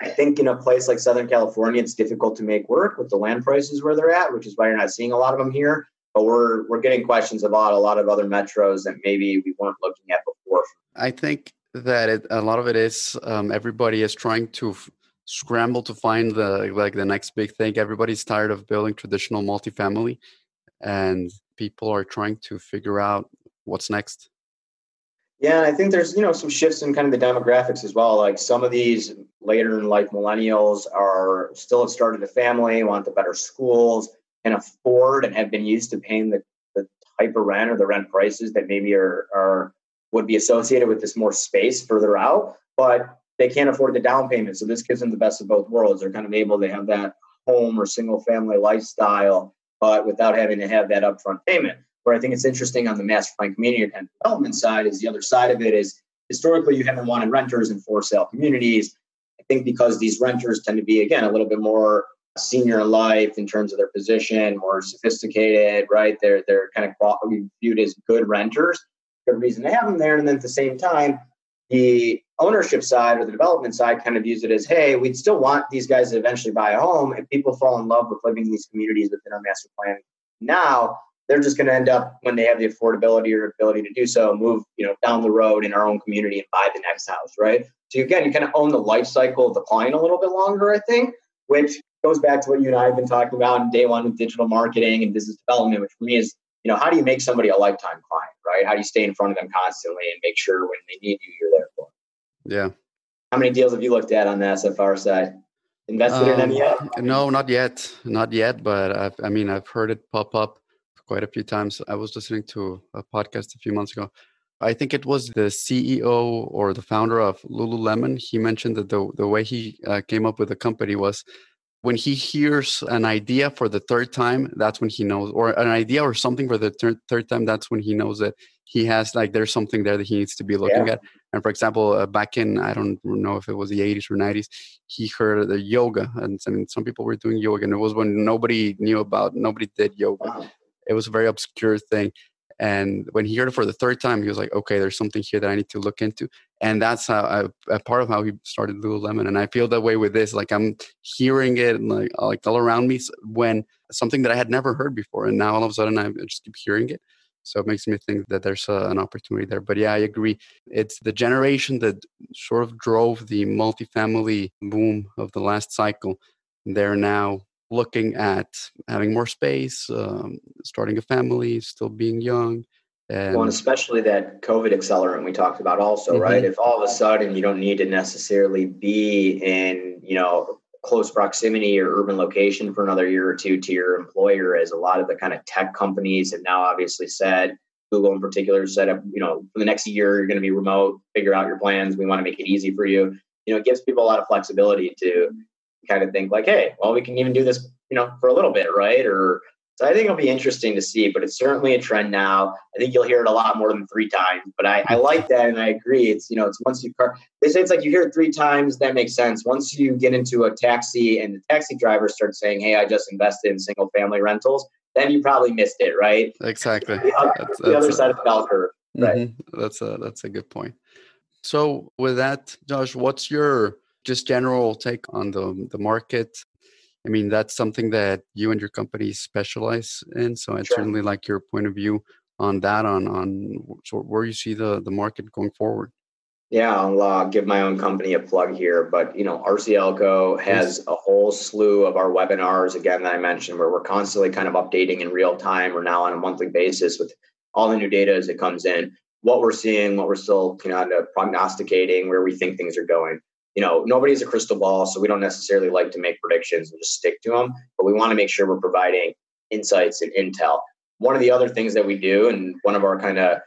I think in a place like Southern California, it's difficult to make work with the land prices where they're at, which is why you're not seeing a lot of them here. But we're we're getting questions about a lot of other metros that maybe we weren't looking at before. I think that it, a lot of it is um, everybody is trying to f- scramble to find the like the next big thing. Everybody's tired of building traditional multifamily, and people are trying to figure out what's next. Yeah, and I think there's you know some shifts in kind of the demographics as well. Like some of these later in life millennials are still have started a family, want the better schools, can afford and have been used to paying the, the type of rent or the rent prices that maybe are are would be associated with this more space further out, but they can't afford the down payment. So this gives them the best of both worlds. They're kind of able to have that home or single family lifestyle, but without having to have that upfront payment. Where I think it's interesting on the master plan community and development side is the other side of it is historically you haven't wanted renters in for sale communities. I think because these renters tend to be again a little bit more senior in life in terms of their position, more sophisticated, right? They're they're kind of viewed as good renters good reason to have them there. And then at the same time, the ownership side or the development side kind of views it as, hey, we'd still want these guys to eventually buy a home. If people fall in love with living in these communities within our master plan now, they're just going to end up when they have the affordability or ability to do so, move you know down the road in our own community and buy the next house, right? So again, you kind of own the life cycle of the client a little bit longer, I think, which goes back to what you and I have been talking about in day one with digital marketing and business development, which for me is you know, how do you make somebody a lifetime client, right? How do you stay in front of them constantly and make sure when they need you, you're there for them? Yeah. How many deals have you looked at on the SFR side? Invested um, in any yet? No, not yet. Not yet, but I've, I mean, I've heard it pop up quite a few times. I was listening to a podcast a few months ago. I think it was the CEO or the founder of Lululemon. He mentioned that the, the way he uh, came up with the company was when he hears an idea for the third time that's when he knows or an idea or something for the third, third time that's when he knows that he has like there's something there that he needs to be looking yeah. at and for example uh, back in i don't know if it was the 80s or 90s he heard the yoga and I mean, some people were doing yoga and it was when nobody knew about nobody did yoga wow. It was a very obscure thing and when he heard it for the third time, he was like, okay, there's something here that I need to look into. And that's how I, a part of how he started Lululemon. And I feel that way with this. Like I'm hearing it and like, uh, like all around me when something that I had never heard before. And now all of a sudden I just keep hearing it. So it makes me think that there's a, an opportunity there. But yeah, I agree. It's the generation that sort of drove the multifamily boom of the last cycle. They're now looking at having more space, um, starting a family, still being young. And well, and especially that COVID accelerant we talked about also, mm-hmm. right? If all of a sudden you don't need to necessarily be in, you know, close proximity or urban location for another year or two to your employer, as a lot of the kind of tech companies have now obviously said, Google in particular said, up, you know, for the next year, you're going to be remote, figure out your plans. We want to make it easy for you. You know, it gives people a lot of flexibility to kind of think like, hey, well, we can even do this, you know, for a little bit, right? Or so I think it'll be interesting to see, but it's certainly a trend now. I think you'll hear it a lot more than three times, but I, I like that and I agree. It's you know, it's once you car they say it's like you hear it three times, that makes sense. Once you get into a taxi and the taxi driver starts saying, Hey, I just invested in single family rentals, then you probably missed it, right? Exactly. The, other, that's, the other side of the bell curve. Right. Mm-hmm. That's a that's a good point. So with that, Josh, what's your just general take on the the market. I mean that's something that you and your company specialize in so i'd sure. certainly like your point of view on that on on where you see the the market going forward. Yeah i'll uh, give my own company a plug here but you know rclco has a whole slew of our webinars again that i mentioned where we're constantly kind of updating in real time. Or now on a monthly basis with all the new data as it comes in. What we're seeing what we're still you know prognosticating where we think things are going you know, nobody's a crystal ball, so we don't necessarily like to make predictions and just stick to them, but we want to make sure we're providing insights and intel. One of the other things that we do, and one of our kind of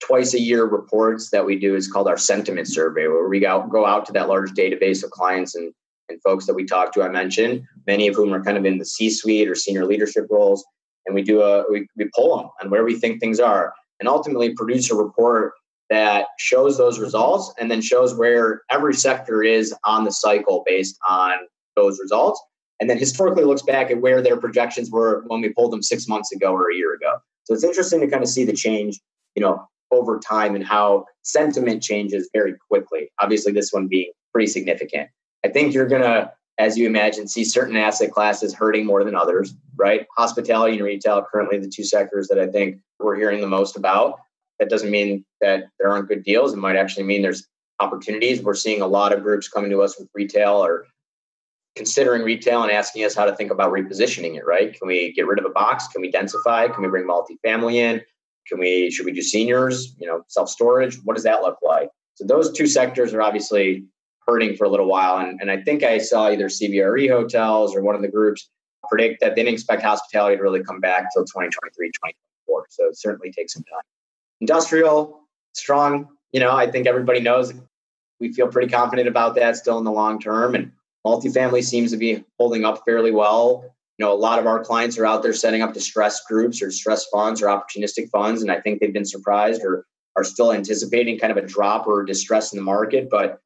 twice a year reports that we do is called our sentiment survey, where we go, go out to that large database of clients and, and folks that we talk to. I mentioned many of whom are kind of in the C suite or senior leadership roles. And we do a, we, we pull them on where we think things are and ultimately produce a report that shows those results and then shows where every sector is on the cycle based on those results. And then historically looks back at where their projections were when we pulled them six months ago or a year ago. So it's interesting to kind of see the change, you know, over time and how sentiment changes very quickly. Obviously, this one being pretty significant. I think you're to, as you imagine, see certain asset classes hurting more than others, right? Hospitality and retail, currently the two sectors that I think we're hearing the most about that doesn't mean that there aren't good deals. It might actually mean there's opportunities. We're seeing a lot of groups coming to us with retail or considering retail and asking us how to think about repositioning it, right? Can we get rid of a box? Can we densify? Can we bring multifamily in? Can we, should we do seniors, you know, self storage? What does that look like? So those two sectors are obviously hurting for a little while. And, and I think I saw either CBRE hotels or one of the groups predict that they didn't expect hospitality to really come back till 2023, 2024. So it certainly takes some time. Industrial, strong. You know, I think everybody knows we feel pretty confident about that still in the long term. And multifamily seems to be holding up fairly well. You know, a lot of our clients are out there setting up distressed groups or distressed funds or opportunistic funds. And I think they've been surprised or are still anticipating kind of a drop or distress in the market. But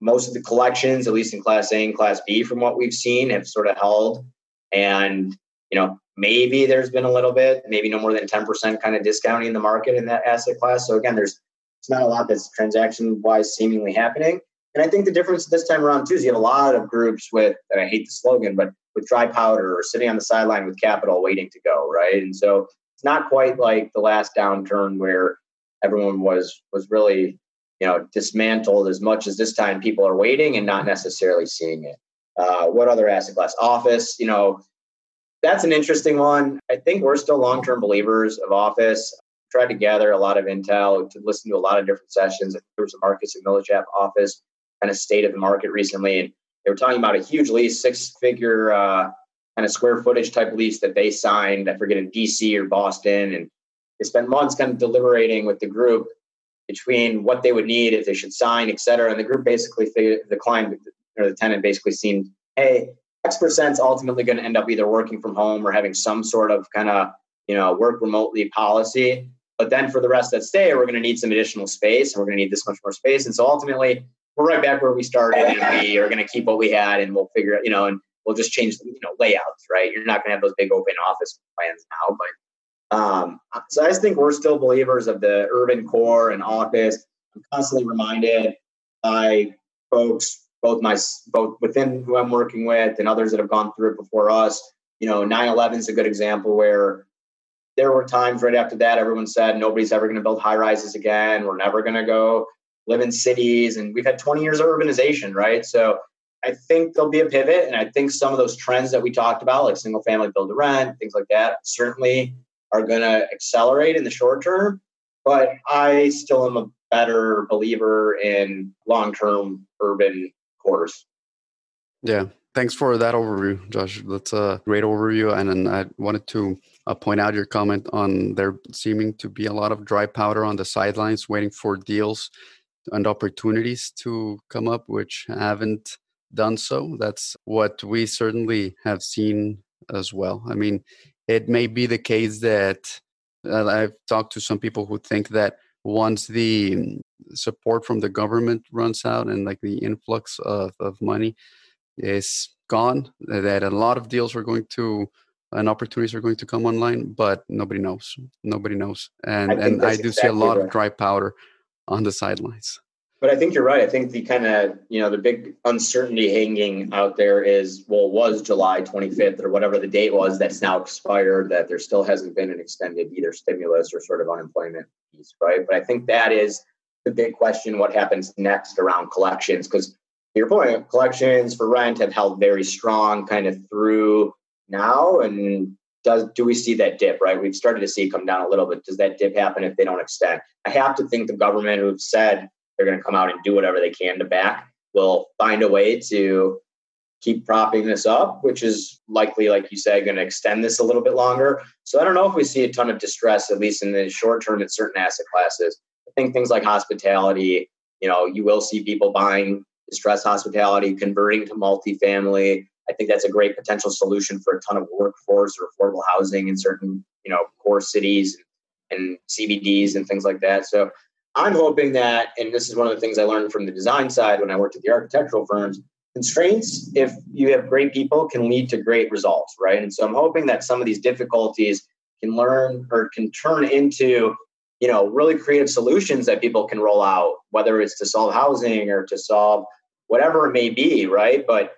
most of the collections, at least in Class A and Class B, from what we've seen, have sort of held. And, you know, maybe there's been a little bit, maybe no more than 10% kind of discounting in the market in that asset class. So again, there's it's not a lot that's transaction wise seemingly happening. And I think the difference this time around too is you have a lot of groups with, and I hate the slogan, but with dry powder or sitting on the sideline with capital waiting to go, right? And so it's not quite like the last downturn where everyone was was really you know dismantled as much as this time people are waiting and not necessarily seeing it uh, what other asset class office you know that's an interesting one i think we're still long-term believers of office tried to gather a lot of intel to listen to a lot of different sessions there was a marcus and millichap office kind of state of the market recently and they were talking about a huge lease six figure uh, kind of square footage type lease that they signed i forget in dc or boston and they spent months kind of deliberating with the group between what they would need if they should sign, et cetera. And the group basically figured, the client or the tenant basically seemed, hey, X percent's ultimately going to end up either working from home or having some sort of kind of, you know, work remotely policy. But then for the rest that stay, we're going to need some additional space and we're going to need this much more space. And so ultimately, we're right back where we started and we are going to keep what we had and we'll figure out, you know, and we'll just change, the you know, layouts, right? You're not going to have those big open office plans now, but um, so I just think we're still believers of the urban core and office. I'm constantly reminded by folks, both my both within who I'm working with and others that have gone through it before us. You know, 9/11 is a good example where there were times right after that everyone said nobody's ever going to build high rises again. We're never going to go live in cities, and we've had 20 years of urbanization, right? So I think there'll be a pivot, and I think some of those trends that we talked about, like single family build to rent, things like that, certainly are going to accelerate in the short term. But I still am a better believer in long term urban Yeah. Thanks for that overview, Josh. That's a great overview. And then I wanted to uh, point out your comment on there seeming to be a lot of dry powder on the sidelines waiting for deals and opportunities to come up, which haven't done so. That's what we certainly have seen as well. I mean, it may be the case that uh, I've talked to some people who think that once the support from the government runs out and like the influx of, of money is gone, that a lot of deals are going to and opportunities are going to come online, but nobody knows. Nobody knows. And I and I do exactly see a lot right. of dry powder on the sidelines. But I think you're right. I think the kind of, you know, the big uncertainty hanging out there is, well, was July 25th or whatever the date was that's now expired, that there still hasn't been an extended either stimulus or sort of unemployment piece, right? But I think that is the big question what happens next around collections? Because your point, collections for rent have held very strong kind of through now. And does do we see that dip, right? We've started to see it come down a little bit. Does that dip happen if they don't extend? I have to think the government who've said, they're going to come out and do whatever they can to back. Will find a way to keep propping this up, which is likely, like you said, going to extend this a little bit longer. So I don't know if we see a ton of distress, at least in the short term, in certain asset classes. I think things like hospitality, you know, you will see people buying distressed hospitality, converting to multifamily. I think that's a great potential solution for a ton of workforce or affordable housing in certain, you know, core cities and CBDs and things like that. So I'm hoping that, and this is one of the things I learned from the design side when I worked at the architectural firms, constraints, if you have great people, can lead to great results, right? And so I'm hoping that some of these difficulties can learn or can turn into, you know, really creative solutions that people can roll out, whether it's to solve housing or to solve whatever it may be, right? But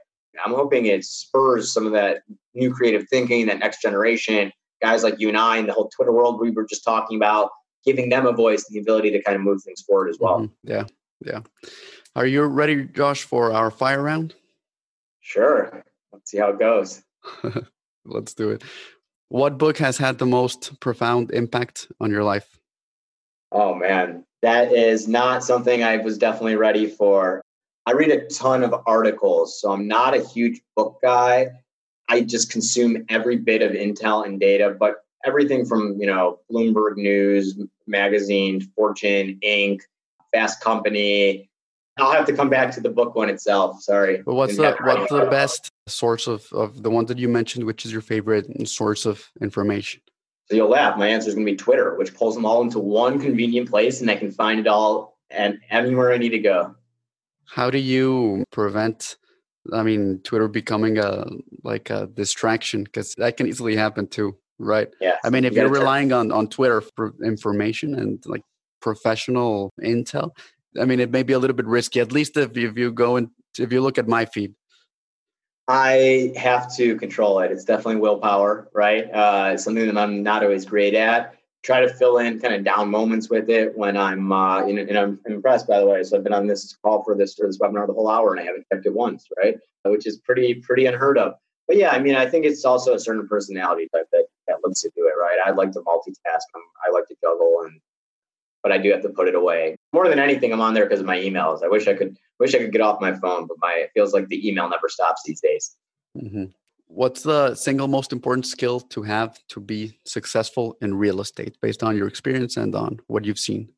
I'm hoping it spurs some of that new creative thinking, that next generation, guys like you and I, and the whole Twitter world we were just talking about, giving them a voice and the ability to kind of move things forward as well. Mm-hmm. Yeah. Yeah. Are you ready, Josh, for our fire round? Sure. Let's see how it goes. Let's do it. What book has had the most profound impact on your life? Oh, man. That is not something I was definitely ready for. I read a ton of articles, so I'm not a huge book guy. I just consume every bit of intel and data, but everything from, you know, Bloomberg News, magazine, Fortune, Inc., Fast Company. I'll have to come back to the book one itself. Sorry. But what's the what's the best source of, of the one that you mentioned, which is your favorite source of information? So you'll laugh. My answer is going to be Twitter, which pulls them all into one convenient place, and I can find it all and anywhere I need to go. How do you prevent? I mean, Twitter becoming a like a distraction because that can easily happen too, right? Yeah. I mean, if you are relying on on Twitter for information and like professional intel, I mean, it may be a little bit risky. At least if you, if you go and if you look at my feed. I have to control it. It's definitely willpower, right? Uh, it's something that I'm not always great at. Try to fill in kind of down moments with it when I'm, uh, you know, and I'm impressed by the way. So I've been on this call for this for this webinar the whole hour, and I haven't checked it once, right? Which is pretty pretty unheard of. But yeah, I mean, I think it's also a certain personality type that that looks to do it, right? I like to multitask. I like to juggle, and but I do have to put it away. More than anything, I'm on there because of my emails. I wish I could wish I could get off my phone, but my it feels like the email never stops these days. Mm-hmm. What's the single most important skill to have to be successful in real estate, based on your experience and on what you've seen?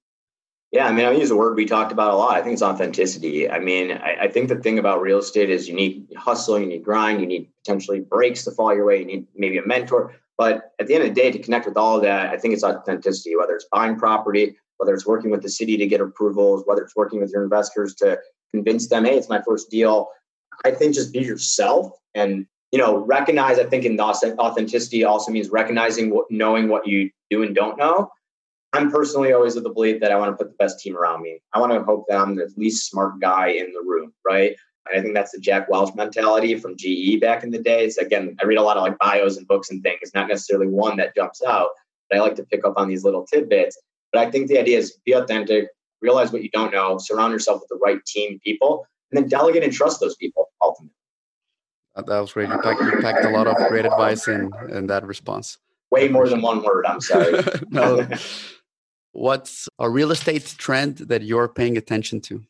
Yeah, I mean, I use a word we talked about a lot. I think it's authenticity. I mean, I, I, think the thing about real estate is you need hustle, you need grind, you need potentially breaks to fall your way, you need maybe a mentor. But at the end of the day, to connect with all of that, I think it's authenticity, whether it's buying property, whether it's working with the city to get approvals, whether it's working with your investors to convince them, hey, it's my first deal. I think just be yourself and you know recognize. I think in the authenticity also means recognizing what, knowing what you do and don't know. I'm personally always of the belief that I want to put the best team around me. I want to hope that I'm the least smart guy in the room, right? And I think that's the Jack Welch mentality from GE back in the days. Again, I read a lot of like bios and books and things, not necessarily one that jumps out, but I like to pick up on these little tidbits. But I think the idea is be authentic, realize what you don't know, surround yourself with the right team people, and then delegate and trust those people ultimately. That was great. You packed, you packed a lot of great advice in, in that response. Way more than one word. I'm sorry. no. What's a real estate trend that you're paying attention to?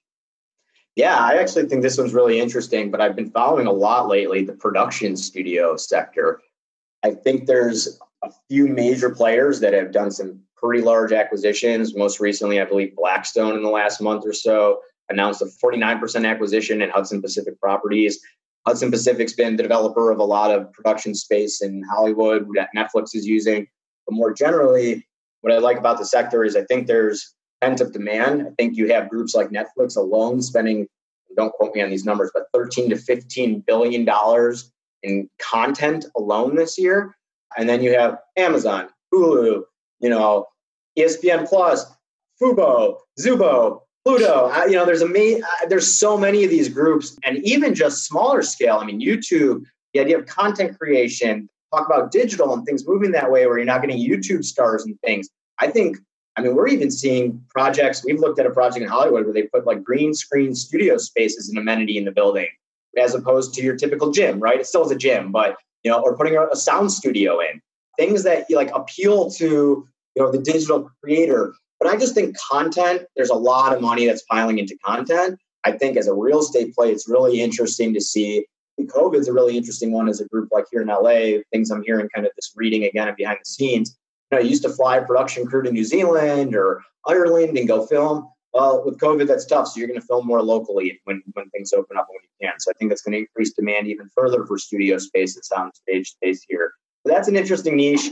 Yeah, I actually think this one's really interesting, but I've been following a lot lately the production studio sector. I think there's a few major players that have done some pretty large acquisitions. Most recently, I believe Blackstone in the last month or so announced a 49% acquisition in Hudson Pacific Properties. Hudson Pacific's been the developer of a lot of production space in Hollywood that Netflix is using. But more generally, what I like about the sector is I think there's pent up demand. I think you have groups like Netflix alone spending, don't quote me on these numbers, but 13 to 15 billion dollars in content alone this year. And then you have Amazon, Hulu, you know, ESPN Plus, Fubo, Xumo, Pluto. you know, there's a uh, there's so many of these groups, and even just smaller scale. I mean, YouTube. The idea of content creation, talk about digital and things moving that way, where you're not getting YouTube stars and things. I think. I mean, we're even seeing projects. We've looked at a project in Hollywood where they put like green screen studio space as an amenity in the building, as opposed to your typical gym. Right? It still is a gym, but you know, or putting a sound studio in things that like appeal to know the digital creator but i just think content there's a lot of money that's piling into content i think as a real estate play it's really interesting to see COVID's a really interesting one as a group like here in LA. Things I'm hearing kind of this reading again and behind the scenes. You know, I used to fly a production crew to New Zealand or Ireland and go film. Well, with COVID, that's tough. So you're going to film more locally when, when things open up when you can. So I think that's going to increase demand even further for studio space and sound stage space here. That's an interesting niche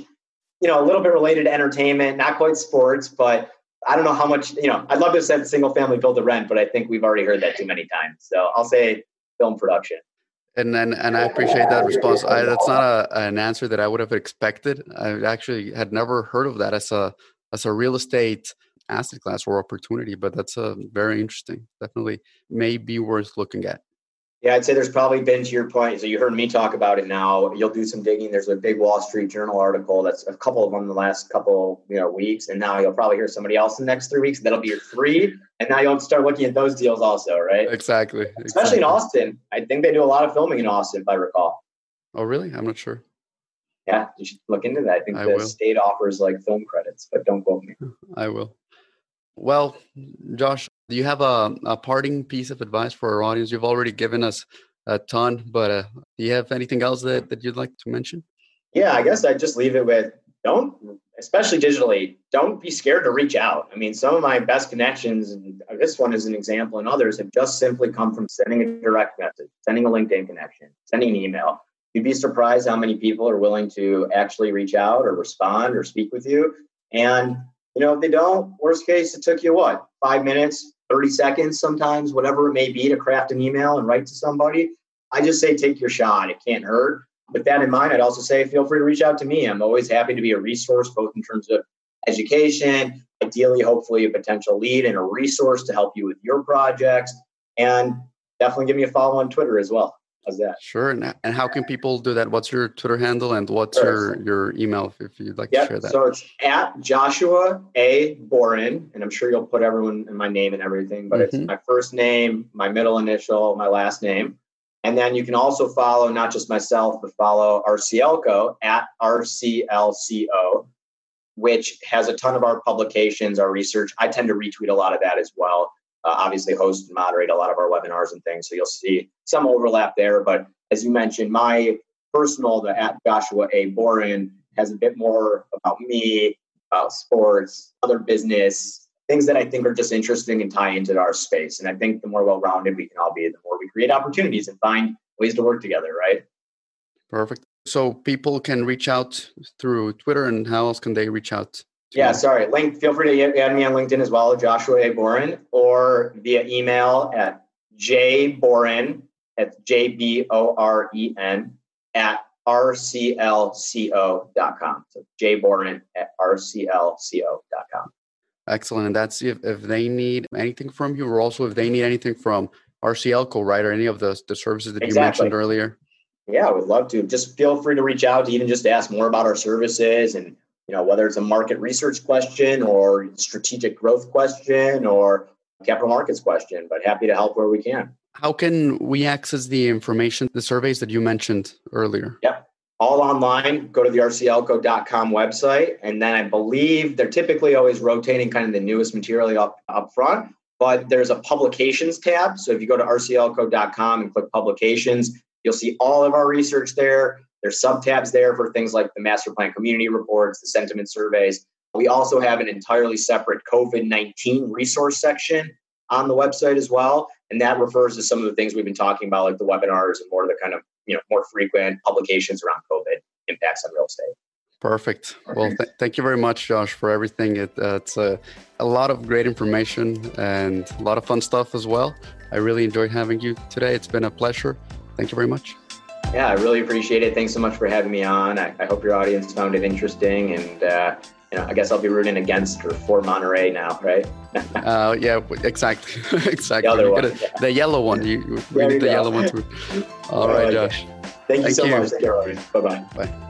you know, a little bit related to entertainment, not quite sports, but I don't know how much, you know, I'd love to say single family build to rent, but I think we've already heard that too many times. So I'll say film production. And then, and I appreciate that response. I, that's not a, an answer that I would have expected. I actually had never heard of that as a as a real estate asset class or opportunity, but that's a very interesting. Definitely, may be worth looking at. Yeah, I'd say there's probably been to your point. So you heard me talk about it now. You'll do some digging. There's a big Wall Street Journal article that's a couple of them in the last couple you know weeks, and now you'll probably hear somebody else in the next three weeks. That'll be your three, and now you'll start looking at those deals also, right? Exactly. Especially exactly. in Austin. I think they do a lot of filming in Austin, if I recall. Oh, really? I'm not sure. Yeah, you should look into that. I think I the will. state offers like film credits, but don't quote me. I will. Well, Josh, do you have a, a parting piece of advice for our audience? You've already given us a ton, but uh, do you have anything else that, that you'd like to mention? Yeah, I guess I'd just leave it with don't, especially digitally, don't be scared to reach out. I mean, some of my best connections, and this one is an example, and others have just simply come from sending a direct message, sending a LinkedIn connection, sending an email. You'd be surprised how many people are willing to actually reach out or respond or speak with you. And, you know, if they don't, worst case, it took you what, five minutes, 30 seconds sometimes, whatever it may be to craft an email and write to somebody. I just say take your shot. It can't hurt with that in mind, I'd also say feel free to reach out to me. I'm always happy to be a resource, both in terms of education, ideally, hopefully, a potential lead and a resource to help you with your projects. And definitely give me a follow on Twitter as well. How's that? Sure. And, and how can people do that? What's your Twitter handle and what's Sure. your, your email if, you'd like Yep. to share that? So it's at Joshua A. Boren, and I'm sure you'll put everyone in my name and everything, but Mhm. it's my first name, my middle initial, my last name. And then you can also follow not just myself, but follow RCLCO at RCLCO, which has a ton of our publications, our research. I tend to retweet a lot of that as well. Uh, obviously, host and moderate a lot of our webinars and things. So you'll see some overlap there. But as you mentioned, my personal, the at Joshua A. Boren, has a bit more about me, about sports, other business, things that I think are just interesting and tie into our space. And I think the more well rounded we can all be, the more we create opportunities and find ways to work together, right? Perfect. So people can reach out through Twitter and how else can they reach out? Yeah, sorry. Link, feel free to add me on LinkedIn as well, Joshua A. Boren, or via email at jboren, that's J B O R E N, at rclco.com. So jboren at rclco.com. Excellent. And that's if, if they need anything from you or also if they need anything from RCLCO, right? Or any of the, the services that you mentioned earlier. Yeah, I would love to. Just feel free to reach out to even just ask more about our services and you know whether it's a market research question or strategic growth question or capital markets question, but happy to help where we can. How can we access the information, the surveys that you mentioned earlier? Yep. All online. Go to the rclco.com website. And then I believe they're typically always rotating kind of the newest material up, up front. But there's a publications tab. So if you go to rclco.com and click publications, you'll see all of our research there. There's sub tabs there for things like the master plan community reports, the sentiment surveys. We also have an entirely separate COVID 19 resource section on the website as well. And that refers to some of the things we've been talking about, like the webinars and more of the kind of you know more frequent publications around COVID impacts on real estate. Perfect. Well, th- thank you very much, Josh, for everything. It, uh, it's a, a lot of great information and a lot of fun stuff as well. I really enjoyed having you today. It's been a pleasure. Thank you very much. Yeah, I really appreciate it. Thanks so much for having me on. I, I hope your audience found it interesting, and uh, you know, I guess I'll be rooting against or for Monterey now, right? Uh, yeah, exactly, exactly. The other one, gotta- yeah. The yellow one. You, you we you need the go. yellow one too. All I right. Josh. Thank you Thank so you. much. Bye bye. Bye.